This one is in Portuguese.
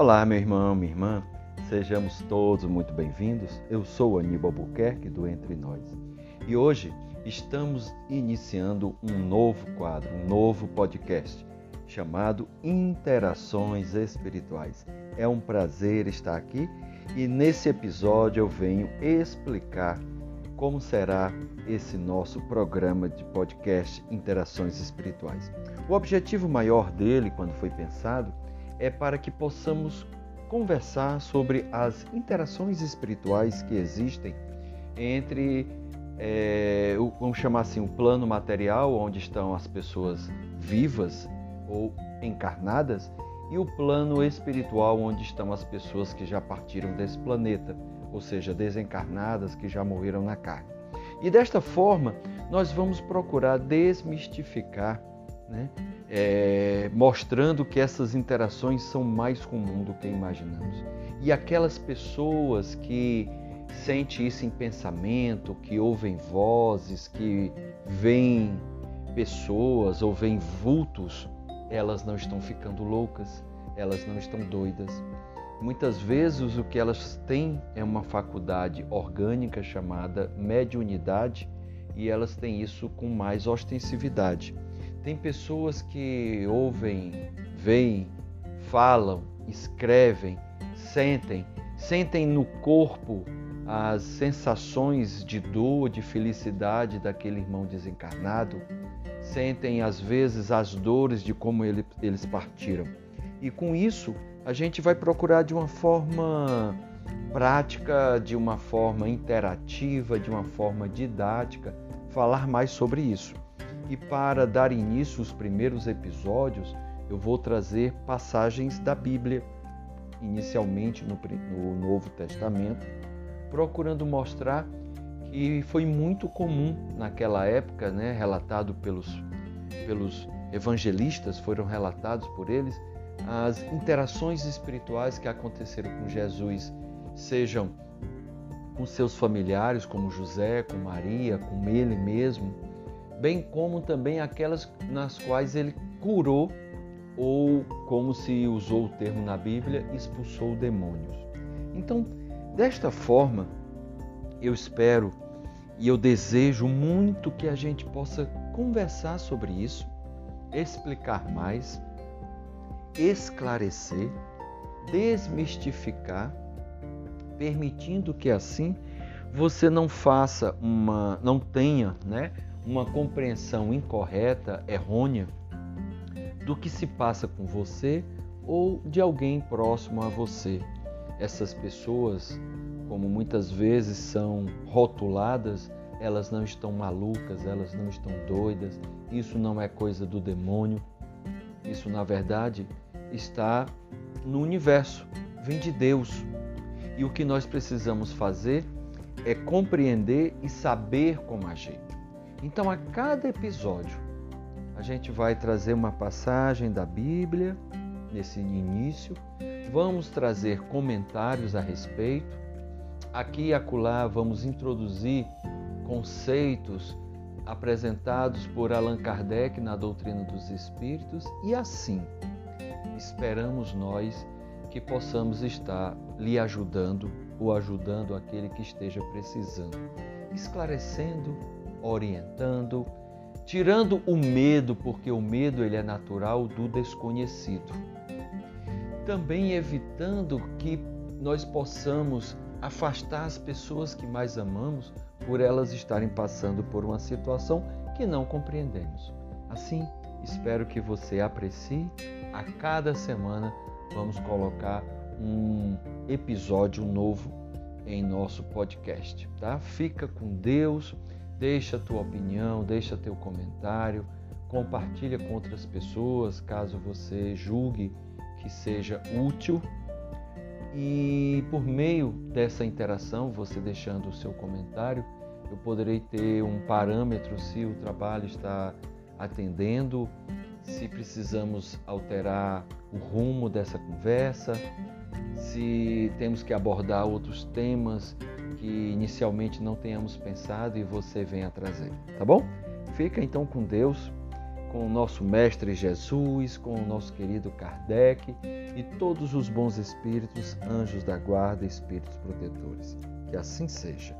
Olá, meu irmão, minha irmã, sejamos todos muito bem-vindos. Eu sou Aníbal Buquerque do Entre Nós e hoje estamos iniciando um novo quadro, um novo podcast chamado Interações Espirituais. É um prazer estar aqui e nesse episódio eu venho explicar como será esse nosso programa de podcast Interações Espirituais. O objetivo maior dele, quando foi pensado, é para que possamos conversar sobre as interações espirituais que existem entre, é, o, vamos chamar assim, o plano material, onde estão as pessoas vivas ou encarnadas, e o plano espiritual, onde estão as pessoas que já partiram desse planeta, ou seja, desencarnadas que já morreram na carne. E desta forma, nós vamos procurar desmistificar né? É, mostrando que essas interações são mais comuns do que imaginamos. E aquelas pessoas que sentem isso em pensamento, que ouvem vozes, que veem pessoas ou veem vultos, elas não estão ficando loucas, elas não estão doidas. Muitas vezes o que elas têm é uma faculdade orgânica chamada mediunidade e elas têm isso com mais ostensividade. Tem pessoas que ouvem, veem, falam, escrevem, sentem, sentem no corpo as sensações de dor, de felicidade daquele irmão desencarnado, sentem às vezes as dores de como ele, eles partiram. E com isso, a gente vai procurar de uma forma prática, de uma forma interativa, de uma forma didática, falar mais sobre isso. E para dar início aos primeiros episódios, eu vou trazer passagens da Bíblia, inicialmente no, no Novo Testamento, procurando mostrar que foi muito comum naquela época, né, relatado pelos, pelos evangelistas, foram relatados por eles, as interações espirituais que aconteceram com Jesus, sejam com seus familiares, como José, com Maria, com ele mesmo, bem como também aquelas nas quais ele curou ou, como se usou o termo na Bíblia, expulsou demônios. Então, desta forma, eu espero e eu desejo muito que a gente possa conversar sobre isso, explicar mais, esclarecer, desmistificar, permitindo que assim você não faça uma, não tenha, né, uma compreensão incorreta, errônea, do que se passa com você ou de alguém próximo a você. Essas pessoas, como muitas vezes são rotuladas, elas não estão malucas, elas não estão doidas, isso não é coisa do demônio. Isso, na verdade, está no universo, vem de Deus. E o que nós precisamos fazer é compreender e saber como agir. Então, a cada episódio, a gente vai trazer uma passagem da Bíblia nesse início, vamos trazer comentários a respeito. Aqui e acolá vamos introduzir conceitos apresentados por Allan Kardec na doutrina dos Espíritos. E assim esperamos nós que possamos estar lhe ajudando ou ajudando aquele que esteja precisando, esclarecendo orientando, tirando o medo, porque o medo ele é natural do desconhecido. Também evitando que nós possamos afastar as pessoas que mais amamos por elas estarem passando por uma situação que não compreendemos. Assim, espero que você aprecie. A cada semana vamos colocar um episódio novo em nosso podcast, tá? Fica com Deus. Deixa a tua opinião, deixa teu comentário, compartilha com outras pessoas caso você julgue que seja útil. E por meio dessa interação, você deixando o seu comentário, eu poderei ter um parâmetro se o trabalho está atendendo, se precisamos alterar o rumo dessa conversa, se temos que abordar outros temas que inicialmente não tenhamos pensado e você venha trazer, tá bom? Fica então com Deus com o nosso Mestre Jesus, com o nosso querido Kardec e todos os bons espíritos, anjos da guarda e espíritos protetores. Que assim seja.